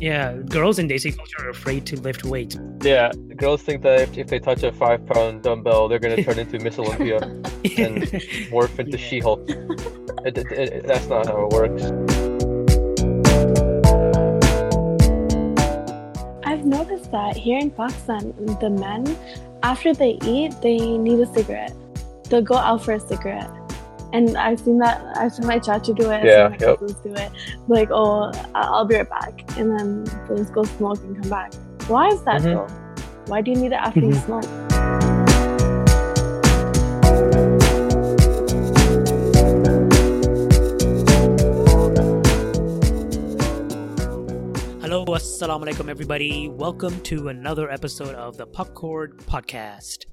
Yeah, girls in Desi culture are afraid to lift weights. Yeah, girls think that if, if they touch a five pound dumbbell, they're gonna turn into Miss Olympia and morph into She Hulk. That's not how it works. I've noticed that here in Pakistan, the men, after they eat, they need a cigarette. They'll go out for a cigarette. And I've seen that, I've seen my chacha do it, I've Yeah, seen my yep. cousins do it. Like, oh, I- I'll be right back. And then let's go smoke and come back. Why is that Mhm. though? Why do you need it after you Mhm. smoke? Hello, assalamu alaikum, everybody. Welcome to another episode of the Popcorn Podcast.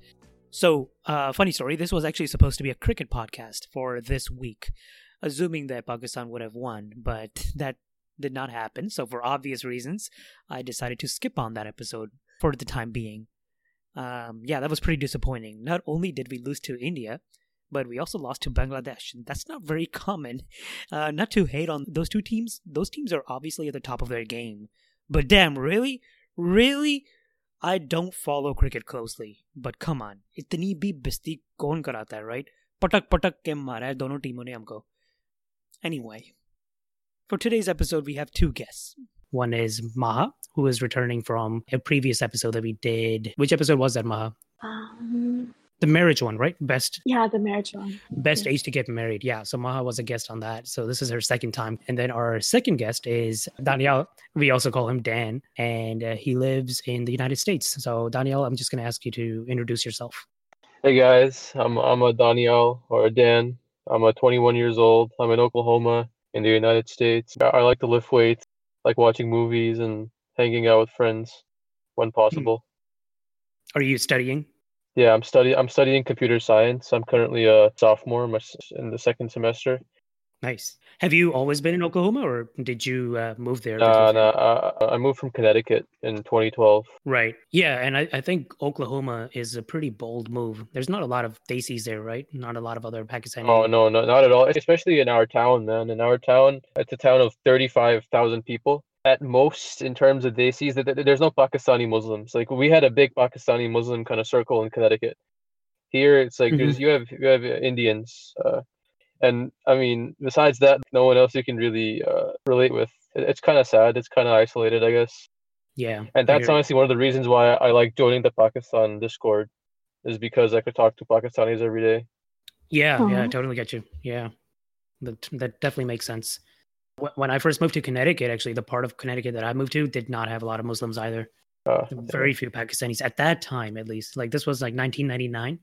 So, uh, funny story. This was actually supposed to be a cricket podcast for this week, assuming that Pakistan would have won, but that did not happen. So, for obvious reasons, I decided to skip on that episode for the time being. Um, yeah, that was pretty disappointing. Not only did we lose to India, but we also lost to Bangladesh. And that's not very common. Uh, not to hate on those two teams. Those teams are obviously at the top of their game. But damn, really? Really? I don't follow cricket closely. But come on. इतनी भी बिस्ती कौन कराता है, right? पटक पटक के मारा है दोनों टीमों ने हमको. Anyway, for today's episode, we have two guests. One is Maha, who is returning from a previous episode that we did. Which episode was that, Maha? Um, the marriage one, right? Best yeah, the marriage one. best age to get married. Yeah. So Maha was a guest on that. So this is her second time. And then our second guest is Danielle. We also call him Dan, and uh, he lives in the United States. So Danielle, I'm just going to ask you to introduce yourself. Hey guys, I'm I'm a Daniel or a Dan. I'm a 21 years old. I'm in Oklahoma in the United States. I, I like to lift weights, like watching movies and hanging out with friends when possible. Are you studying? Yeah, I'm studying I'm studying computer science. I'm currently a sophomore in the second semester. Nice. Have you always been in Oklahoma, or did you uh, move there? Uh, no, uh, I moved from Connecticut in 2012. Right. Yeah, and I, I think Oklahoma is a pretty bold move. There's not a lot of Desis there, right? Not a lot of other Pakistani. Oh no, no, not at all. Especially in our town, man. In our town, it's a town of 35,000 people. At most, in terms of Desis, th- th- there's no Pakistani Muslims. Like we had a big Pakistani Muslim kind of circle in Connecticut. Here, it's like there's you have you have Indians, uh, and I mean, besides that, no one else you can really uh, relate with. It- It's kind of sad. It's kind of isolated, I guess. Yeah. And that's honestly one of the reasons why I like joining the Pakistan Discord, is because I could talk to Pakistanis every day. Yeah, yeah, I totally get you. Yeah, that that definitely makes sense. Wh- When I first moved to Connecticut, actually, the part of Connecticut that I moved to did not have a lot of Muslims either. Uh, Very few Pakistanis at that time, at least. Like this was like 1999,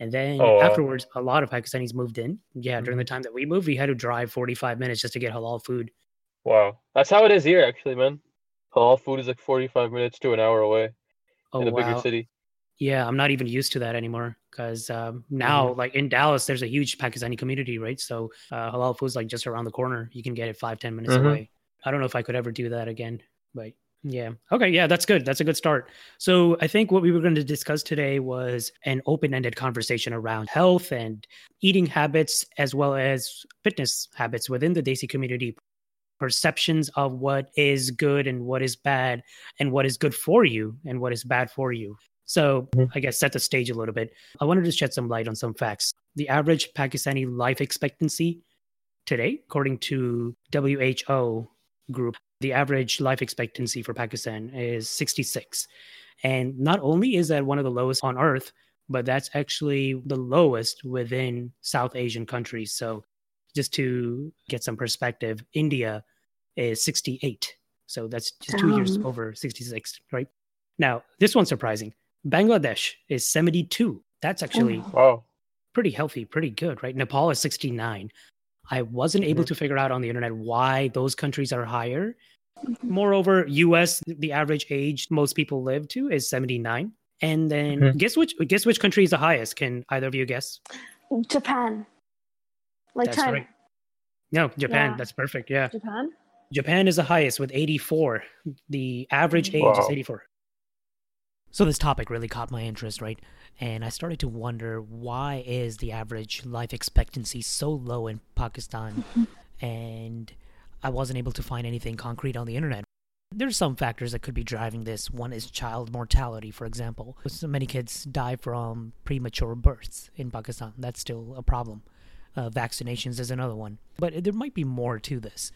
and then Oh, wow. afterwards, a lot of Pakistanis moved in. Yeah, during the time that we moved, we had to drive 45 minutes just to get halal food. Wow, that's how it is here, actually, man. Halal food is like 45 minutes to an hour away Oh in a bigger city. Yeah, I'm not even used to that anymore because um, now, Mm-hmm. like in Dallas, there's a huge Pakistani community, right? So uh, halal food's like just around the corner. You can get it five, ten minutes Mhm. away. I don't know if I could ever do that again, but yeah. Okay, yeah, that's good. That's a good start. So I think what we were going to discuss today was an open-ended conversation around health and eating habits, as well as fitness habits within the Desi community. Perceptions of what is good and what is bad, and what is good for you and what is bad for you. So, Mhm. I guess set the stage a little bit. I wanted to shed some light on some facts. The average Pakistani life expectancy today, according to WHO group, the average life expectancy for Pakistan is 66. And not only is that one of the lowest on earth, but that's actually the lowest within South Asian countries. So, just to get some perspective, India is 68. So, that's just two years Um. over 66, right? Now, this one's surprising. Bangladesh is 72. That's actually Oh. Wow. pretty healthy, pretty good, right? Nepal is 69. I wasn't able Mhm. to figure out on the internet why those countries are higher. Moreover, US, the average age most people live to is 79. And then Mhm. guess which guess which country is the highest? Can either of you guess? Japan. Like That's China. right. No, Japan. Yeah. That's perfect. Yeah. Japan? Japan is the highest with 84. The average age is 84. So this topic really caught my interest, right? And I started to wonder why is the average life expectancy so low in Pakistan? and I wasn't able to find anything concrete on the internet. There's some factors that could be driving this. One is child mortality, for example. So many kids die from premature births in Pakistan. That's still a problem. Uh, vaccinations is another one. But there might be more to this.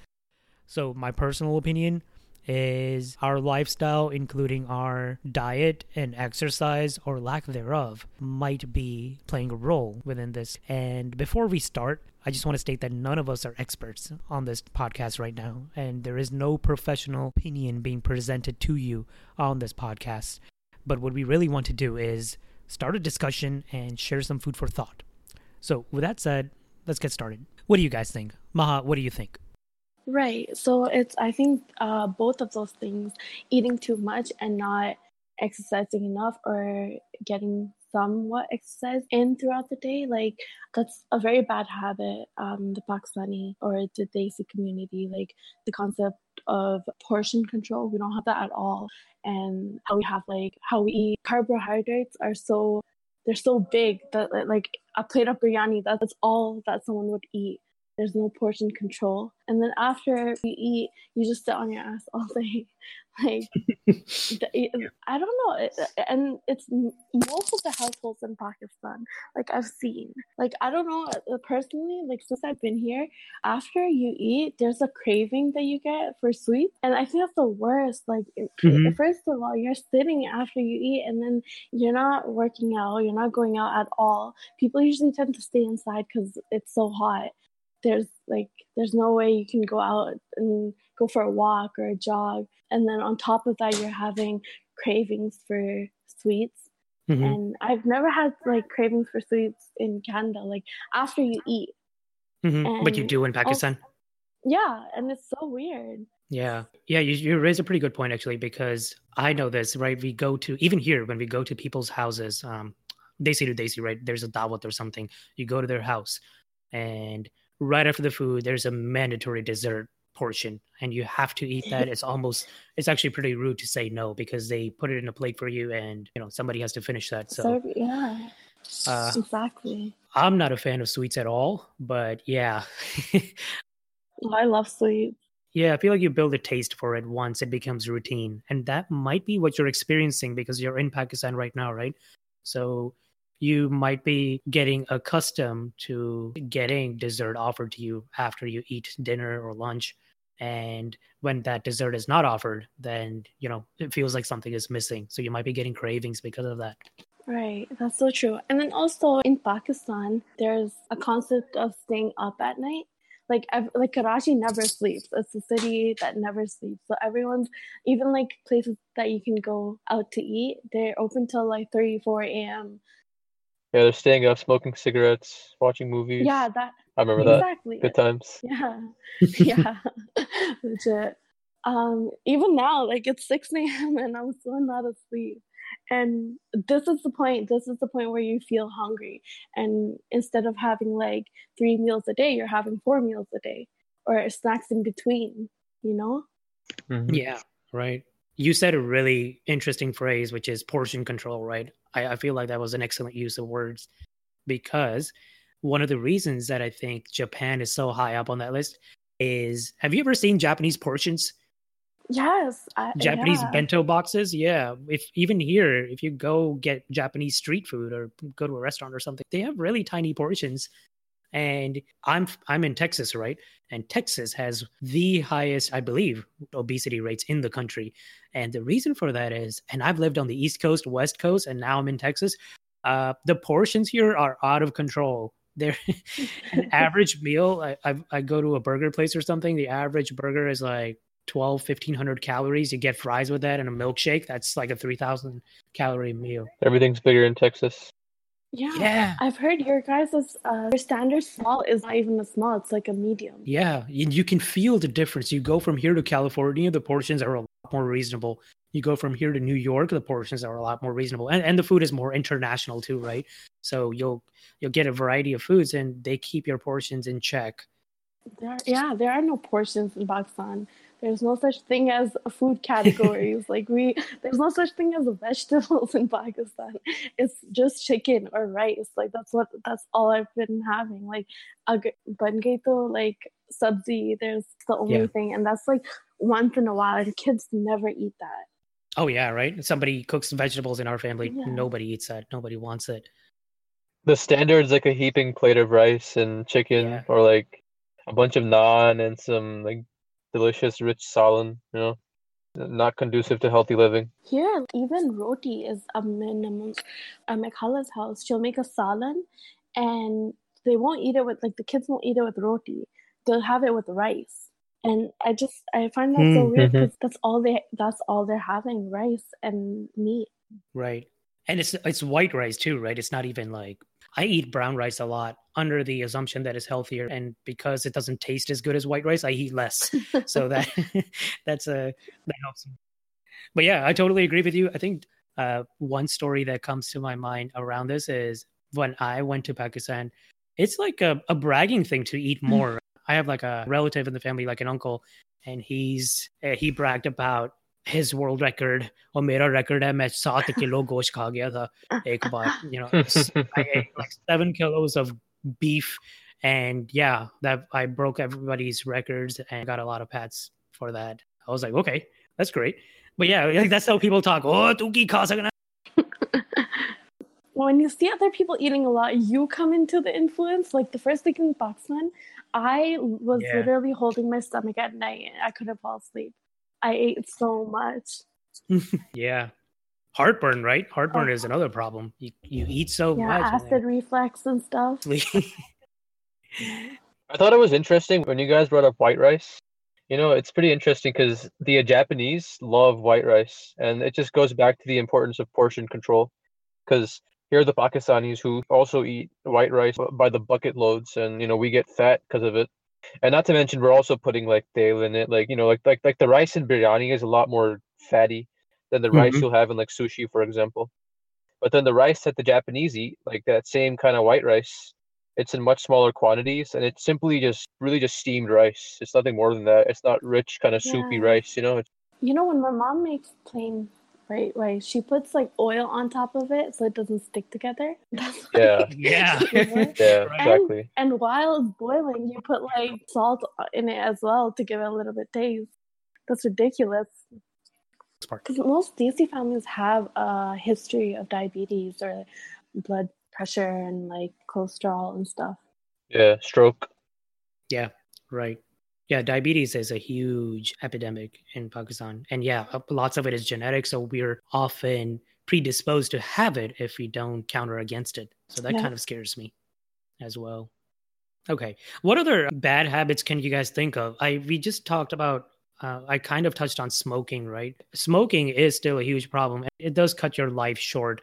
So, my personal opinion is our lifestyle, including our diet and exercise or lack thereof, might be playing a role within this. And before we start, I just want to state that none of us are experts on this podcast right now, and there is no professional opinion being presented to you on this podcast. But what we really want to do is start a discussion and share some food for thought. So, with that said, let's get started. What do you guys think? Maha, what do you think? Right. So it's I think uh, both of those things, eating too much and not exercising enough or getting somewhat exercise in throughout the day, like that's a very bad habit. Um, the Pakistani or the Desi community, like the concept of portion control, we don't have that at all. And how we have like how we eat carbohydrates are so they're so big that like a plate of biryani that's all that someone would eat there's no portion control. And then after you eat, you just sit on your ass all day. Like, I don't know. And it's most of the households in Pakistan, like I've seen. Like, I don't know uh, personally, like, since I've been here, after you eat, there's a craving that you get for sweets. And I think that's the worst. Like, mm-hmm. first of all, you're sitting after you eat, and then you're not working out, you're not going out at all. People usually tend to stay inside because it's so hot there's like there's no way you can go out and go for a walk or a jog. And then on top of that you're having cravings for sweets. Mm-hmm. and i've never had like cravings for sweets in canada like after you eat. Mm-hmm. but you do in pakistan? Also, yeah and it's so weird. Yeah. Yeah you, you raise a pretty good point actually because i know this right? We go to even here when we go to people's houses um desi to desi right? There's a dawat or something. You go to their house and right after the food, there's a mandatory dessert portion and you have to eat that. It's almost, it's actually pretty rude to say no because they put it in a plate for you and, you know, somebody has to finish that. So, so yeah, uh, exactly. I'm not a fan of sweets at all, but yeah. I love sweets. Yeah, I feel like you build a taste for it once it becomes routine. And that might be what you're experiencing because you're in Pakistan right now, right? So you might be getting accustomed to getting dessert offered to you after you eat dinner or lunch and when that dessert is not offered then you know it feels like something is missing so you might be getting cravings because of that right that's so true and then also in pakistan there's a concept of staying up at night like like Karachi never sleeps. It's a city that never sleeps. So everyone's even like places that you can go out to eat, they're open till like 3, 4 a.m. Yeah, they're staying up, smoking cigarettes, watching movies. Yeah, that. I remember that. exactly. that. Good times. Yeah, yeah, legit. Um, even now, like it's six a.m. and I'm still not asleep. And this is the point. This is the point where you feel hungry, and instead of having like three meals a day, you're having four meals a day, or snacks in between. You know. Mm-hmm. Yeah. Right you said a really interesting phrase, which is portion control, right? I, I, feel like that was an excellent use of words because one of the reasons that I think Japan is so high up on that list is have you ever seen Japanese portions? Yes. I, Japanese yeah. bento boxes? Yeah. If even here, if you go get Japanese street food or go to a restaurant or something, they have really tiny portions and I'm I'm in Texas, right? And Texas has the highest, I believe, obesity rates in the country. And the reason for that is, and I've lived on the East Coast, West Coast, and now I'm in Texas. Uh, the portions here are out of control. They're an average meal. I, I I go to a burger place or something. The average burger is like 12 1500 calories you get fries with that and a milkshake that's like a 3000 calorie meal everything's bigger in texas yeah. Yeah. I've heard your guys' uh, your standard small is not even a small, it's like a medium. Yeah. You, you can feel the difference. You go from here to California, the portions are a lot more reasonable. You go from here to New York, the portions are a lot more reasonable. And and the food is more international too, right? So you'll you'll get a variety of foods and they keep your portions in check. There yeah, there are no portions in Pakistan. There's no such thing as food categories. like we, there's no such thing as vegetables in Pakistan. It's just chicken or rice. Like that's what that's all I've been having. Like, ban like sabzi. There's the only yeah. thing, and that's like once in a while. And kids never eat that. Oh yeah, right. Somebody cooks some vegetables in our family. Yeah. Nobody eats that. Nobody wants it. The standard's like a heaping plate of rice and chicken, yeah. or like a bunch of naan and some like delicious rich salan. You know, not conducive to healthy living. Here, even roti is a minimum. At my khala's house, she'll make a salan, and they won't eat it with like the kids won't eat it with roti. They'll have it with rice and i just i find that mm, so weird because mm-hmm. that's all they that's all they're having rice and meat right and it's it's white rice too right it's not even like i eat brown rice a lot under the assumption that it's healthier and because it doesn't taste as good as white rice i eat less so that that's a that helps me. but yeah i totally agree with you i think uh, one story that comes to my mind around this is when i went to pakistan it's like a, a bragging thing to eat mm. more I have like a relative in the family, like an uncle, and he's uh, he bragged about his world record or मेरा record है मैं सात kilo गोश्त खा गया था एक बार you know I ate like seven kilos of beef and yeah that I broke everybody's records and got a lot of pats for that I was like okay that's great but yeah like that's how people talk oh tu ki kha sakna when you see other people eating a lot, you come into the influence. Like the first week in Pakistan, I was yeah. literally holding my stomach at night. I couldn't fall asleep. I ate so much. yeah. Heartburn, right? Heartburn oh. is another problem. You, you eat so yeah, much. acid reflux and stuff. I thought it was interesting when you guys brought up white rice. You know, it's pretty interesting because the uh, Japanese love white rice, and it just goes back to the importance of portion control. Because here are the Pakistanis who also eat white rice uh, by the bucket loads, and you know we get fat because of it. And not to mention, we're also putting like dal in it, like you know, like like like the rice in biryani is a lot more fatty than the mm-hmm. rice you'll have in like sushi, for example. But then the rice that the Japanese eat, like that same kind of white rice, it's in much smaller quantities, and it's simply just really just steamed rice. It's nothing more than that. It's not rich, kind of yeah. soupy rice, you know. It's, You know, when my mom makes plain right? Right. She puts like oil on top of it so it doesn't stick together. yeah. yeah. yeah. Exactly. And, and while it's boiling, you put like salt in it as well to give it a little bit taste. That's ridiculous. Because most Desi families have a history of diabetes or blood pressure and like cholesterol and stuff. Yeah, stroke. Yeah, right. Yeah, diabetes is a huge epidemic in Pakistan. And yeah, lots of it is genetic. So we're often predisposed to have it if we don't counter against it. So that yeah. kind of scares me as well. Okay. What other bad habits can you guys think of? I we just talked about uh, I kind of touched on smoking, right? Smoking is still a huge problem. It does cut your life short.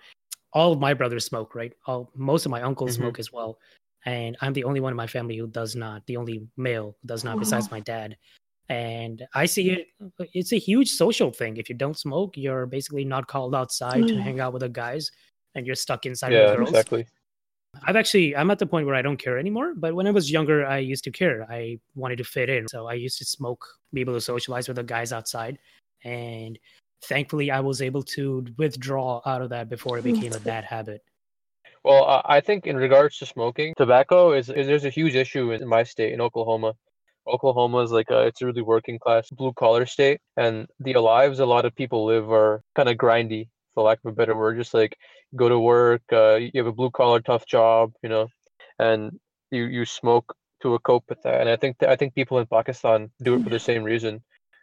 All of my brothers smoke, right? All most of my uncles mm-hmm. smoke as well and I'm the only one in my family who does not, the only male who does not, besides my dad. And I see it; it's a huge social thing. If you don't smoke, you're basically not called outside mm. to hang out with the guys, and you're stuck inside yeah, with girls. exactly. I've actually, I'm at the point where I don't care anymore. But when I was younger, I used to care. I wanted to fit in, so I used to smoke, be able to socialize with the guys outside, and thankfully, I was able to withdraw out of that before it became a bad habit. Well, I think in regards to smoking, tobacco is, is there's a huge issue in my state in Oklahoma. Oklahoma is like a it's a really working class blue collar state, and the lives a lot of people live are kind of grindy, for lack of a better word. Just like go to work, uh, you have a blue collar tough job, you know, and you you smoke to cope with that. And I think th- I think people in Pakistan do it for the same reason.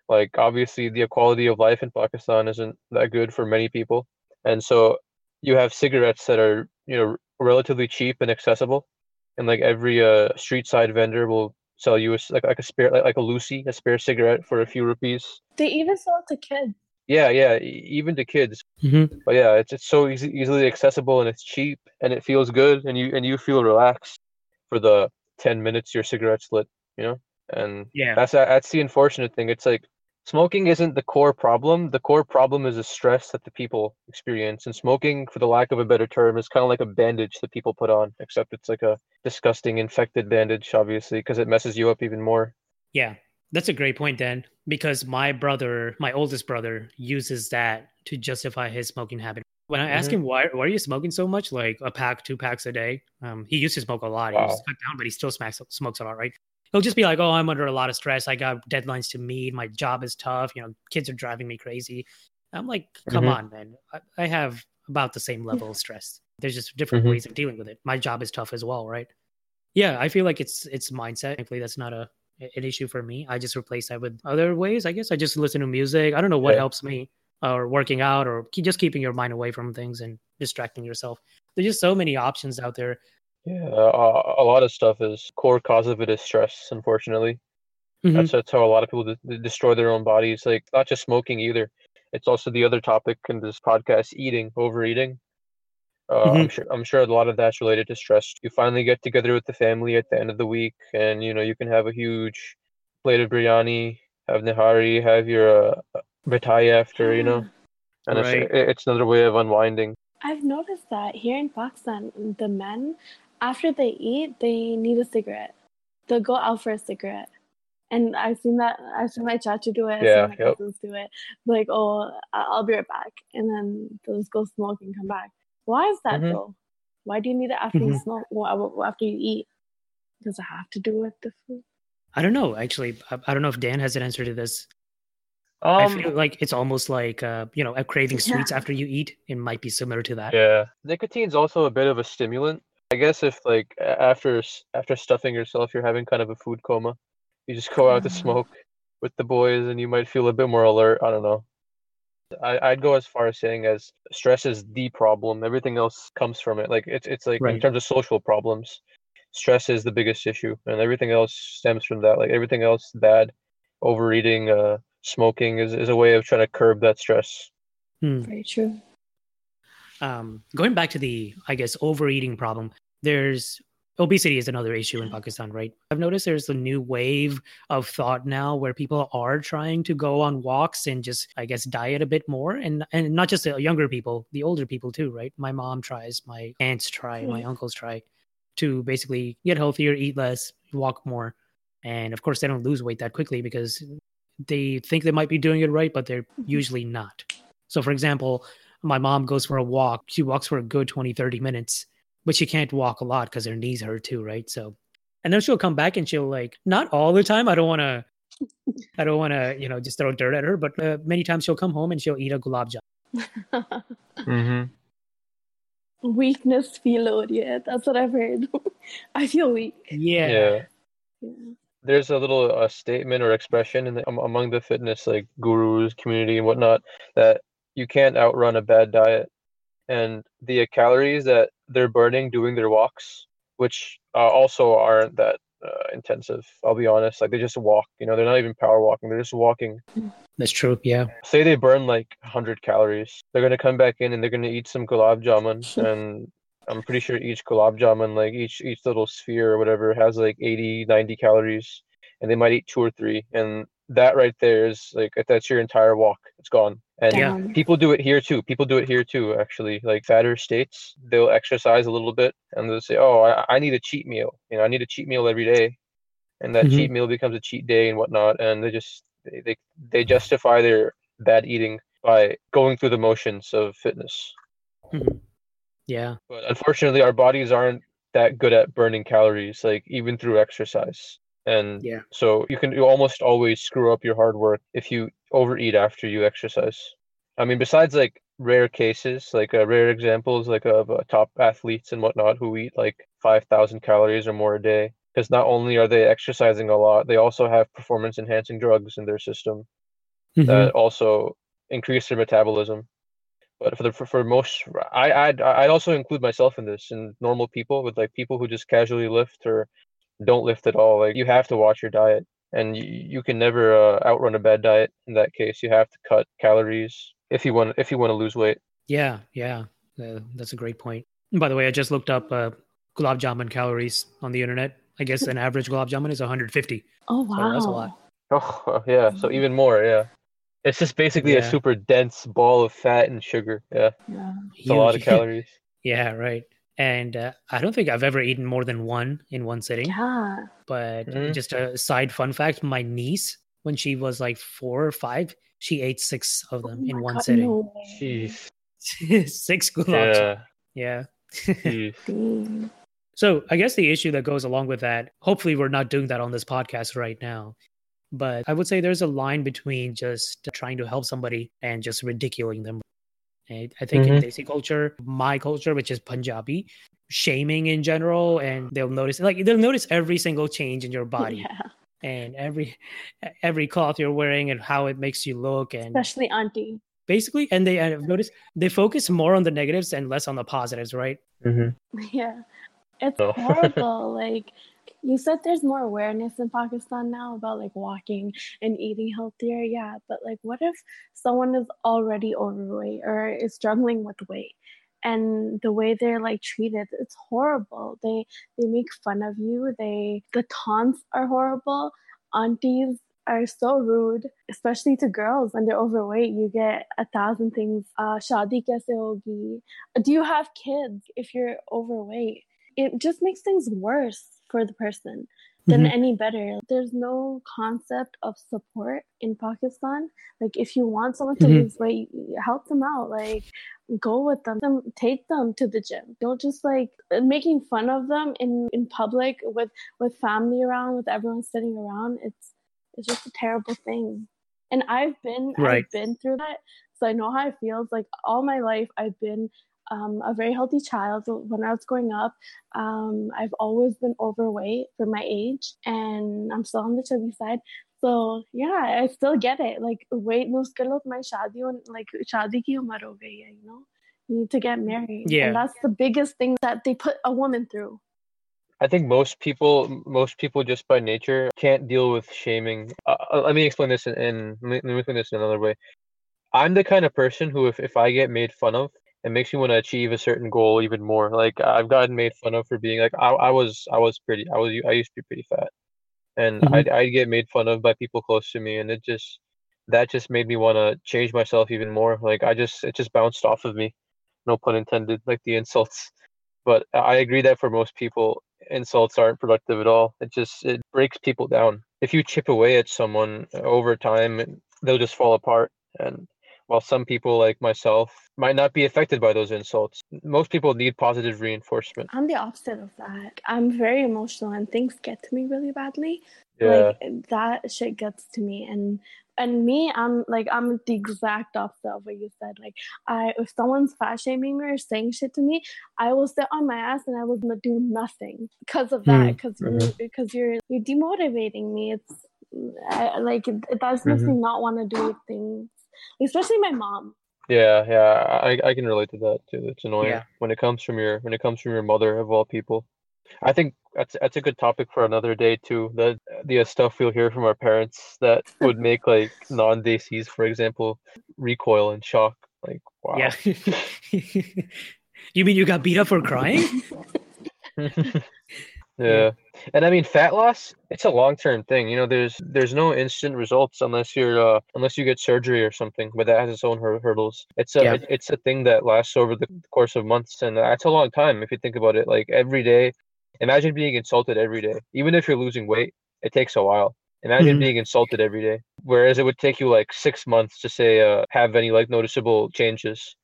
Like obviously the equality of life in Pakistan isn't that good for many people, and so you have cigarettes that are you know relatively cheap and accessible, and like every uh, street side vendor will sell you a, like like a spare like, like a loosie a spare cigarette for a few rupees. They even sell it to kids. Yeah, yeah, even to kids. Mm-hmm. But yeah, it's it's so easy, easily accessible and it's cheap and it feels good and you and you feel relaxed for the ten minutes your cigarette's lit, you know. And yeah, that's that's the unfortunate thing. It's like smoking isn't the core problem. The core problem is the stress that the people experience. And smoking, for the lack of a better term, is kind of like a bandage that people put on, except it's like a disgusting infected bandage, obviously, because it messes you up even more. Yeah. That's a great point, Dan, because my brother, my oldest brother, uses that to justify his smoking habit. When I ask Mhm. him why why are you smoking so much, like a pack, two packs a day, um, he used to smoke a lot. He Wow. just cut down, but he still smacks, smokes a lot, right? He'll just be like, "Oh, I'm under a lot of stress. I got deadlines to meet. My job is tough. You know, kids are driving me crazy." I'm like, "Come Mhm. on, man. I, I have about the same level of stress. There's just different Mhm. ways of dealing with it. My job is tough as well, right?" Yeah, I feel like it's it's mindset. Thankfully, that's not a an issue for me. I just replace that with other ways. I guess I just listen to music. I don't know what Yeah. helps me, or working out, or keep, just keeping your mind away from things and distracting yourself. There's just so many options out there. Yeah, uh, a lot of stuff is core cause of it is stress. Unfortunately, Mhm. that's that's how a lot of people de- de- destroy their own bodies. Like not just smoking either. It's also the other topic in this podcast: eating, overeating. Uh, I'm sure I'm sure a lot of that's related to stress. You finally get together with the family at the end of the week, and you know you can have a huge plate of biryani, have nihari, have your uh, mitai after, you know, and Right. it's it's another way of unwinding. I've noticed that here in Pakistan, the men, after they eat, they need a cigarette. They'll go out for a cigarette. And I've seen that, I've seen my chachu do it, I've Yeah, seen my yep. cousins do it. Like, oh, I- I'll be right back. And then they'll just go smoke and come back. Why is that Mhm. though? Why do you need it after you Mhm. smoke, well, after you eat? Does it have to do with the food? I don't know. Actually, I, I don't know if Dan has an answer to this. I Um, feel like it's almost like uh, you know, a craving sweets Yeah. after you eat. It might be similar to that. Yeah, nicotine's also a bit of a stimulant. I guess if like after after stuffing yourself, you're having kind of a food coma. You just go out to Ah. smoke with the boys, and you might feel a bit more alert. I don't know. I, I'd go as far as saying as stress is the problem. Everything else comes from it. Like it's it's like in terms of social problems, stress is the biggest issue, and everything else stems from that. Like everything else bad, overeating, uh, smoking is, is a way of trying to curb that stress. Hmm. Very true. Um, going back to the i guess overeating problem there's obesity is another issue in pakistan right? I've noticed there's a new wave of thought now where people are trying to go on walks and just i guess diet a bit more. And and not just the younger people the older people too right? My mom tries my aunts try my uncles try to basically get healthier eat less walk more. And of course they don't lose weight that quickly because they think they might be doing it right but they're usually not. So for example my mom goes for a walk. She walks for a good 20, 30 minutes, but she can't walk a lot because her knees hurt too, right? So, and then she'll come back and she'll like, not all the time. I don't want to, I don't want to, you know, just throw dirt at her, but uh, many times she'll come home and she'll eat a gulab jamun. Mm-hmm. Weakness feel yeah, that's what I've heard. I feel weak. Yeah. yeah. Yeah. there's a little uh, statement or expression in the, am- among the fitness like gurus community and whatnot that you can't outrun a bad diet and the calories that they're burning doing their walks which uh, also aren't that uh, intensive i'll be honest like they just walk you know they're not even power walking they're just walking That's true. Yeah. say they burn like 100 calories they're going to come back in and they're going to eat some gulab jamun and i'm pretty sure each gulab jamun like each each little sphere or whatever has like 80 90 calories and they might eat two or three and that right there is like if that's your entire walk it's gone and Yeah. People do it here too people do it here too actually like fatter states they'll exercise a little bit and they'll say oh i, I need a cheat meal you know i need a cheat meal every day and that Mhm. cheat meal becomes a cheat day and whatnot and they just they, they, they justify their bad eating by going through the motions of fitness Mhm. Yeah. but unfortunately our bodies aren't that good at burning calories like even through exercise and Yeah. so you can you almost always screw up your hard work if you overeat after you exercise i mean besides like rare cases like uh, rare examples like of uh, top athletes and whatnot who eat like 5000 calories or more a day because not only are they exercising a lot they also have performance enhancing drugs in their system Mhm. that also increase their metabolism. But for the for, for most, I I'd I'd also include myself in this and normal people with like people who just casually lift or don't lift at all. Like you have to watch your diet, and you, you can never uh, outrun a bad diet. In that case, you have to cut calories if you want if you want to lose weight. Yeah. Yeah. Uh, that's a great point. And by the way, I just looked up uh, gulab jamun calories on the internet. I guess an average gulab jamun is 150. Oh So wow. that's a lot. Oh yeah, so even more. Yeah, it's just basically a super dense ball of fat and sugar. Yeah, Yeah. it's a lot of calories. Yeah, right. And uh, I don't think I've ever eaten more than one in one sitting. Yeah. But Mhm. just a side fun fact: my niece, when she was like four or five, she ate six of them Oh in one God, sitting. no. Jeez. six gulags. Yeah. Yeah. So I guess the issue that goes along with that, hopefully we're not doing that on this podcast right now. But I would say there's a line between just trying to help somebody and just ridiculing them. And I think in Mhm. Desi culture, my culture, which is Punjabi, shaming in general, and they'll notice like they'll notice every single change in your body Yeah. and every every cloth you're wearing and how it makes you look and Especially auntie. basically and they I've noticed they focus more on the negatives and less on the positives, right? hmm Yeah. It's No. horrible. like you said there's more awareness in Pakistan now about like walking and eating healthier. Yeah, but like what if someone is already overweight or is struggling with weight and the way they're like treated it's horrible. They they make fun of you. They the taunts are horrible. Aunties are so rude, especially to girls when they're overweight. You get a thousand things. Uh, shadi kaise hogi? Do you have kids if you're overweight? It just makes things worse for the person than Mhm. any better. There's no concept of support in Pakistan. Like if you want someone to Mhm. lose weight, help them out. Like go with them, them take them to the gym. Don't just like making fun of them in in public with with family around, with everyone sitting around. It's it's just a terrible thing. And I've been Right. I've been through that, so I know how it feels. Like all my life, I've been um, a very healthy child. When I was growing up, um, I've always been overweight for my age, and I'm still on the chubby side. So yeah, I still get it. Like wait, no skill of my shadi and like shadi ki umar ho gayi hai, you know. You need to get married. Yeah. And that's the biggest thing that they put a woman through. I think most people, most people just by nature can't deal with shaming. Uh, uh, let me explain this in, in let me let me explain this in another way. I'm the kind of person who, if, if I get made fun of, it makes me want to achieve a certain goal even more. Like I've gotten made fun of for being like I, I was I was pretty I was I used to be pretty fat, and Mhm. I'd I'd get made fun of by people close to me, and it just that just made me want to change myself even more. Like I just it just bounced off of me, no pun intended, like the insults. But I agree that for most people, insults aren't productive at all. It just it breaks people down. If you chip away at someone over time, they'll just fall apart. And while some people like myself might not be affected by those insults, most people need positive reinforcement. I'm the opposite of that. I'm very emotional and things get to me really badly. Yeah. Like that shit gets to me and and me, I'm like I'm the exact opposite of what you said. Like I if someone's fat shaming me or saying shit to me, I will sit on my ass and I will not do nothing because of that. Hmm. Because Mhm. because you're you're demotivating me. It's I, like it, it does makes me not want to do things. Especially my mom. Yeah, yeah, I I can relate to that too. It's annoying Yeah. when it comes from your when it comes from your mother of all people. I think that's that's a good topic for another day too. The the uh, stuff we'll hear from our parents that would make like non Desis, for example, recoil and shock. Like wow. Yeah. you mean you got beat up for crying? Yeah. And I mean fat loss, it's a long-term thing. You know, there's there's no instant results unless you're uh unless you get surgery or something, but that has its own hur- hurdles. It's a Yeah. it- it's a thing that lasts over the course of months and that's a long time if you think about it. Like every day, imagine being insulted every day. Even if you're losing weight, it takes a while. Imagine Mhm. being insulted every day. Whereas it would take you like 6 months to say uh have any like noticeable changes.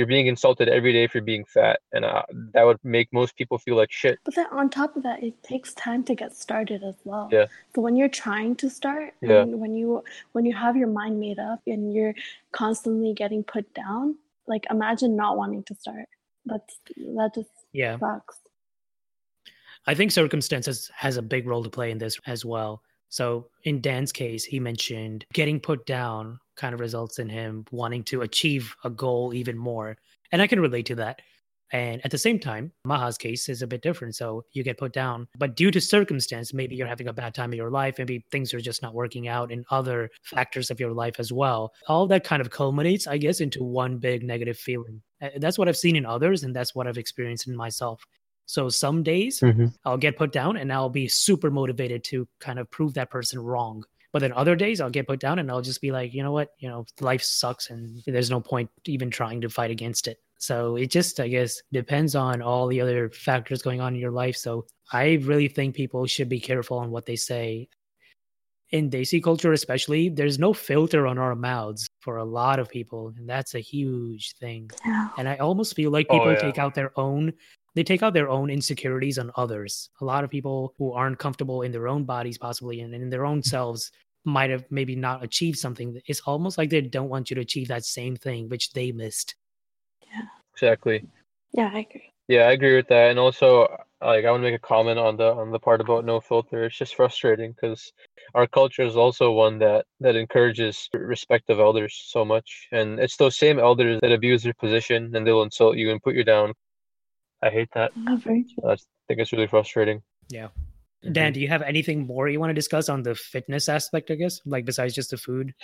You're being insulted every day for being fat and uh, that would make most people feel like shit. But then on top of that, it takes time to get started as well. Yeah. So when you're trying to start, Yeah. and when you when you have your mind made up and you're constantly getting put down, like imagine not wanting to start. That's that just Yeah. sucks. I think circumstances has a big role to play in this as well. So in Dan's case, he mentioned getting put down kind of results in him wanting to achieve a goal even more. And I can relate to that. And at the same time, Maha's case is a bit different. So you get put down, but due to circumstance, maybe you're having a bad time in your life, maybe things are just not working out in other factors of your life as well. All that kind of culminates, I guess, into one big negative feeling. Uh, That's what I've seen in others, and that's what I've experienced in myself. So some days I'll get put down and I'll be super motivated to kind of prove that person wrong. But then other days I'll get put down and I'll just be like, you know what, you know, life sucks and there's no point even trying to fight against it. So it just, I guess, depends on all the other factors going on in your life. So I really think people should be careful on what they say. In Desi culture, especially, there's no filter on our mouths for a lot of people, and that's a huge thing. Yeah. And I almost feel like Oh, people yeah. take out their own they take out their own insecurities on others. A lot of people who aren't comfortable in their own bodies possibly and in their own selves might have maybe not achieved something. It's almost like they don't want you to achieve that same thing which they missed. Yeah. Exactly. Yeah, I agree. Yeah, I agree with that. And also, like, I want to make a comment on the on the part about no filter. It's just frustrating because our culture is also one that that encourages respect of elders so much, and it's those same elders that abuse their position and they'll insult you and put you down. I hate that. Yeah, very true. I think it's really frustrating. Yeah. Mm-hmm. Dan, do you have anything more you want to discuss on the fitness aspect, I guess? Like besides just the food?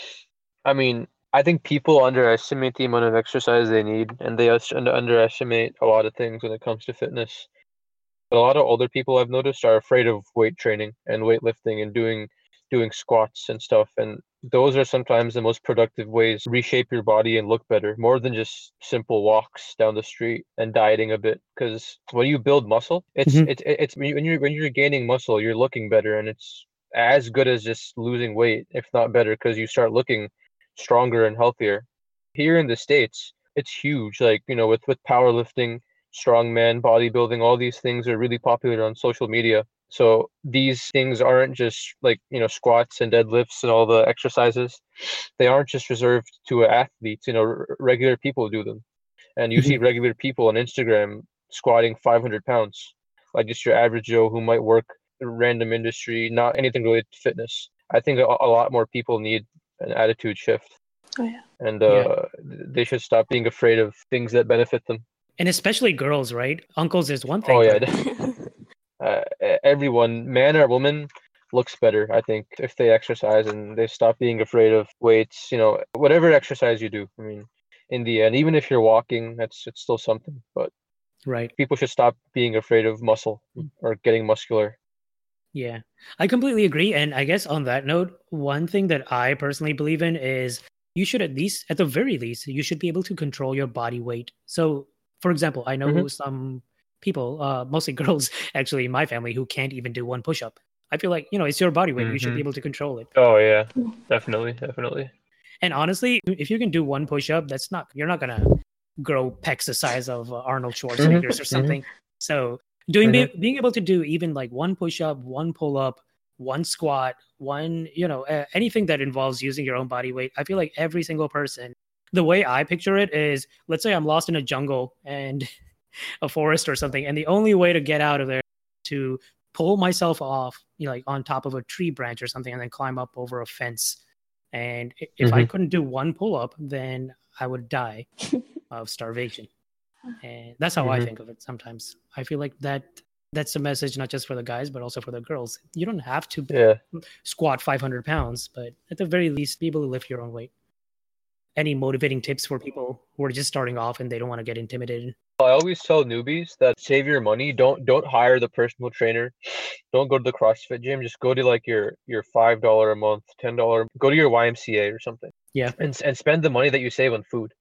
I mean, I think people underestimate the amount of exercise they need, and they under- underestimate a lot of things when it comes to fitness. But a lot of older people I've noticed are afraid of weight training and weightlifting and doing doing squats and stuff. And those are sometimes the most productive ways to reshape your body and look better, more than just simple walks down the street and dieting a bit. Because when you build muscle, it's Mhm. it's it's when you- when you're when you're gaining muscle, you're looking better, and it's as good as just losing weight, if not better, because you start looking stronger and healthier. Here in the States, it's huge. Like, you know, with, with powerlifting, strongman, bodybuilding, all these things are really popular on social media. So these things aren't just like, you know, squats and deadlifts and all the exercises. They aren't just reserved to athletes, you know, r- regular people do them. And you see regular people on Instagram squatting 500 pounds, like just your average Joe who might work a random industry, not anything related to fitness. I think a, a lot more people need an attitude shift Oh yeah. and Yeah. uh, they should stop being afraid of things that benefit them. And especially girls, right? Uncles is one thing. Oh yeah, but- everyone, man or woman, looks better. I think if they exercise and they stop being afraid of weights. You know, whatever exercise you do. I mean, in the end, even if you're walking, that's it's still something. But right. people should stop being afraid of muscle or getting muscular. Yeah, I completely agree. And I guess on that note, one thing that I personally believe in is you should at least, at the very least, you should be able to control your body weight. So, for example, I know Mhm. some people, uh, mostly girls actually in my family, who can't even do one push up. I feel like, you know, it's your body weight. You should be Mhm. able to control it. Oh yeah, definitely, definitely. And honestly, if you can do one push up, that's not, you're not going to grow pecs the size of uh, Arnold Schwarzenegger's or mhm. something. So, doing be, being able to do even like one push up, one pull up, one squat, one, you know, uh, anything that involves using your own body weight, I feel like every single person, the way I picture it is let's say I'm lost in a jungle and a forest or something, and the only way to get out of there to pull myself off, you know, like on top of a tree branch or something, and then climb up over a fence. And i- if I couldn't do one pull up, then I would die of starvation. And that's how I Mhm. think of it sometimes. I feel like that that's a message not just for the guys, but also for the girls. You don't have to Yeah. squat 500 pounds, but at the very least, be able to lift your own weight. Any motivating tips for people who are just starting off and they don't want to get intimidated? I always tell newbies that save your money. Don't don't hire the personal trainer. Don't go to the CrossFit gym. Just go to like your your five dollar a month, ten dollar. Go to your YMCA or something. Yeah. And and spend the money that you save on food,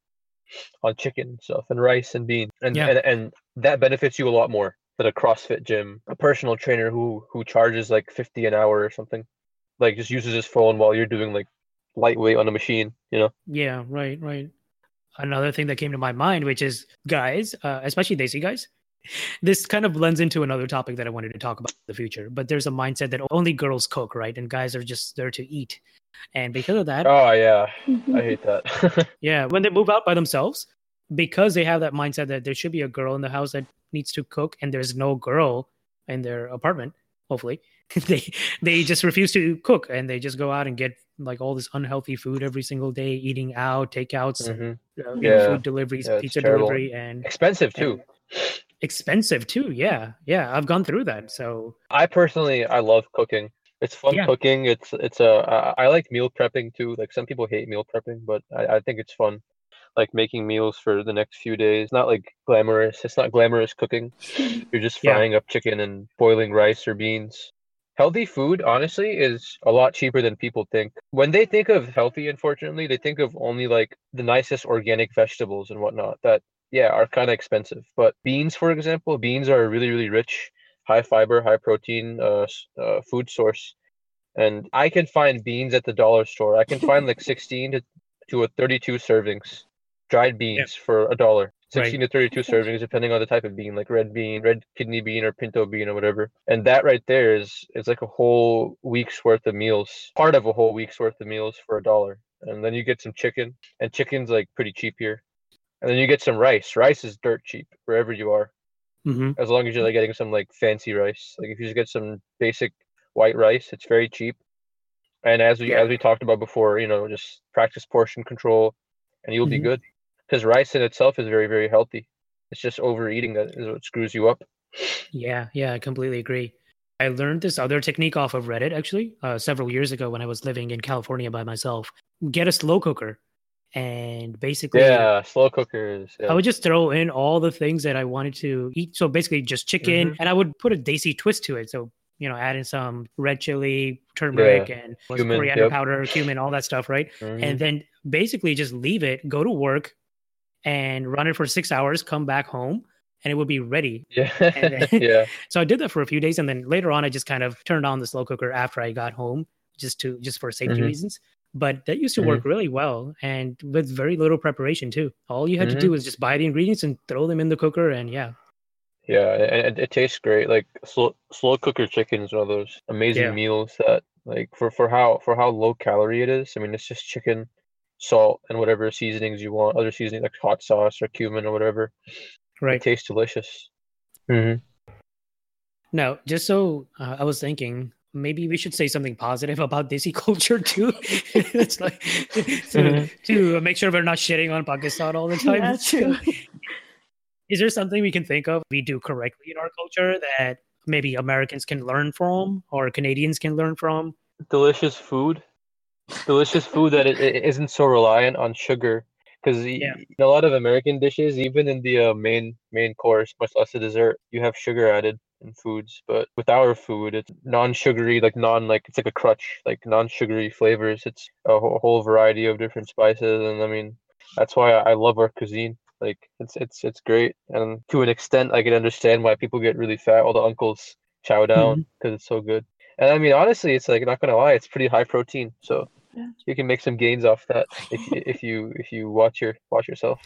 on chicken and stuff, and rice and beans, and Yeah. and, and that benefits you a lot more than a CrossFit gym, a personal trainer who who charges like fifty an hour or something, like just uses his phone while you're doing like lightweight on a machine. You know. Yeah, right, right. Another thing that came to my mind, which is guys, uh, especially Desi guys, this kind of blends into another topic that I wanted to talk about in the future. But there's a mindset that only girls cook, right? And guys are just there to eat. And because of that, Oh yeah, I hate that. yeah, when they move out by themselves, because they have that mindset that there should be a girl in the house that needs to cook, and there's no girl in their apartment, hopefully, they they just refuse to cook, and they just go out and get like all this unhealthy food every single day, eating out, takeouts, hmm uh, Yeah. food deliveries, Yeah, pizza terrible. delivery, and Expensive too. expensive too. Yeah, yeah, I've gone through that. So I personally, I love cooking. It's fun Yeah. cooking. It's it's a I I like meal prepping too. Like some people hate meal prepping, but I, I think it's fun. Like making meals for the next few days. Not like glamorous. It's not glamorous cooking. You're just frying up chicken and boiling rice or beans. Healthy food, honestly, is a lot cheaper than people think. When they think of healthy, unfortunately, they think of only like the nicest organic vegetables and whatnot that yeah, are kind of expensive. But beans, for example, beans are a really, really rich, high fiber, high protein uh, uh, food source. And I can find beans at the dollar store. I can find like 16 to, to a 32 servings, dried beans for a dollar. 16 right. to 32 servings, depending on the type of bean, like red bean, red kidney bean, or pinto bean, or whatever. And that right there is it's like a whole week's worth of meals, part of a whole week's worth of meals for a dollar. And then you get some chicken, and chicken's like pretty cheap here. And then you get some rice. Rice is dirt cheap wherever you are, mm-hmm. as long as you're like getting some like fancy rice. Like if you just get some basic white rice, it's very cheap. And as we yeah. as we talked about before, you know, just practice portion control, and you'll mm-hmm. be good. Because rice in itself is very very healthy. It's just overeating that is what screws you up. Yeah, yeah, I completely agree. I learned this other technique off of Reddit actually uh, several years ago when I was living in California by myself. Get a slow cooker and basically yeah slow cookers yeah. i would just throw in all the things that i wanted to eat so basically just chicken mm-hmm. and i would put a desi twist to it so you know add in some red chili turmeric yeah. and cumin, coriander yep. powder cumin all that stuff right mm-hmm. and then basically just leave it go to work and run it for six hours come back home and it would be ready yeah then, yeah so i did that for a few days and then later on i just kind of turned on the slow cooker after i got home just to just for safety mm-hmm. reasons but that used to mm-hmm. work really well and with very little preparation too. All you had mm-hmm. to do was just buy the ingredients and throw them in the cooker, and yeah. Yeah, and it, it tastes great. Like slow slow cooker chicken is one of those amazing yeah. meals that, like, for for how for how low calorie it is. I mean, it's just chicken, salt, and whatever seasonings you want. Other seasonings like hot sauce or cumin or whatever. Right. It tastes delicious. Mm-hmm. Now, just so uh, I was thinking, maybe we should say something positive about Desi culture too. it's like to, mm-hmm. to make sure we're not shitting on Pakistan all the time. That's true. Is there something we can think of we do correctly in our culture that maybe Americans can learn from or Canadians can learn from? Delicious food. Delicious food that it, it isn't so reliant on sugar. Because yeah. a lot of American dishes, even in the uh, main main course, much less the dessert, you have sugar added in foods, but with our food, it's non-sugary, like non like it's like a crutch, like non-sugary flavors. It's a whole, whole variety of different spices, and I mean that's why I love our cuisine. Like it's it's it's great, and to an extent, I can understand why people get really fat. All the uncles chow down because mm-hmm. it's so good. And I mean, honestly, it's like not gonna lie, it's pretty high protein, so yeah. you can make some gains off that if if you if you watch your watch yourself.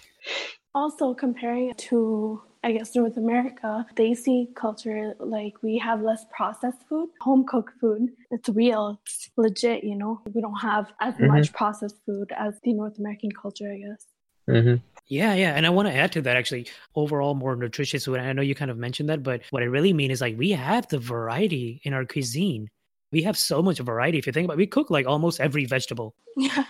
Also, comparing to I guess North America, Desi culture like we have less processed food, home cooked food. It's real, it's legit, you know. We don't have as mm-hmm. much processed food as the North American culture, I guess. Mm-hmm. Yeah, yeah. And I want to add to that actually, overall more nutritious food. I know you kind of mentioned that, but what I really mean is like we have the variety in our cuisine. We have so much variety. If you think about it, we cook like almost every vegetable. Yeah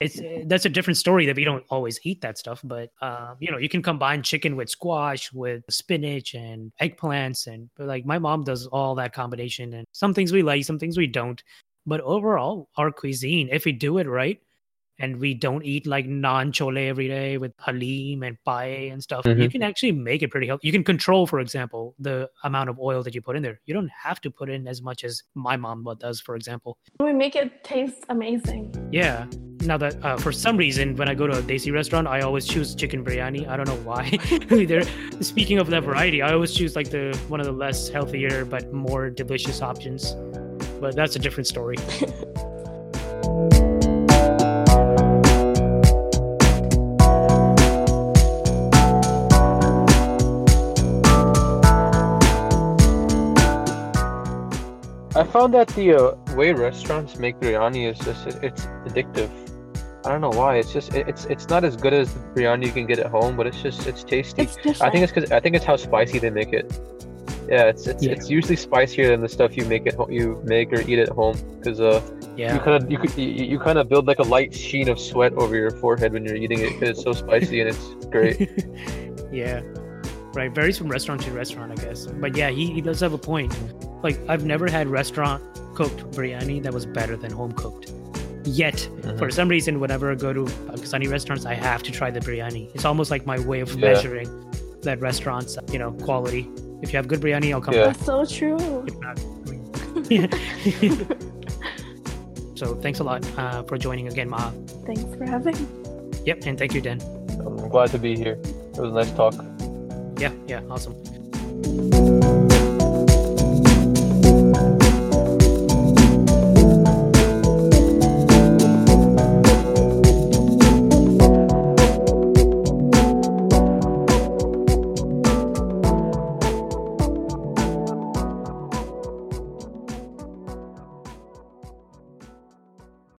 it's eh, that's a different story that we don't always eat that stuff but uh, you know you can combine chicken with squash with spinach and eggplants and like my mom does all that combination and some things we like some things we don't but overall our cuisine if we do it right and we don't eat like naan chole every day with halim and paye and stuff, mm-hmm. you can actually make it pretty healthy. You can control, for example, the amount of oil that you put in there. You don't have to put in as much as my mom does, for example. We make it taste amazing. Yeah. Now that uh, for some reason, when I go to a Desi restaurant, I always choose chicken biryani. I don't know why. Either speaking of that variety, I always choose like the one of the less healthier but more delicious options. But that's a different story. I found that the uh, way restaurants make biryani is just it, it's addictive. I don't know why. It's just it, it's it's not as good as the biryani you can get at home, but it's just it's tasty. It's I think it's because I think it's how spicy they make it. Yeah, it's it's, yeah. it's usually spicier than the stuff you make at home, you make or eat at home because uh yeah. you kind of you could you, you kind of build like a light sheen of sweat over your forehead when you're eating it because it's so spicy and it's great. yeah, right. Varies from restaurant to restaurant, I guess. But yeah, he, he does have a point like I've never had restaurant cooked biryani that was better than home cooked. Yet, mm-hmm. for some reason, whenever I go to Pakistani restaurants, I have to try the biryani. It's almost like my way of yeah. measuring that restaurant's, you know, quality. If you have good biryani, I'll come yeah. back. That's so true. If not, so thanks a lot uh, for joining again, Ma. Thanks for having. Yep, and thank you, Dan. I'm glad to be here. It was a nice talk. Yeah, yeah, awesome.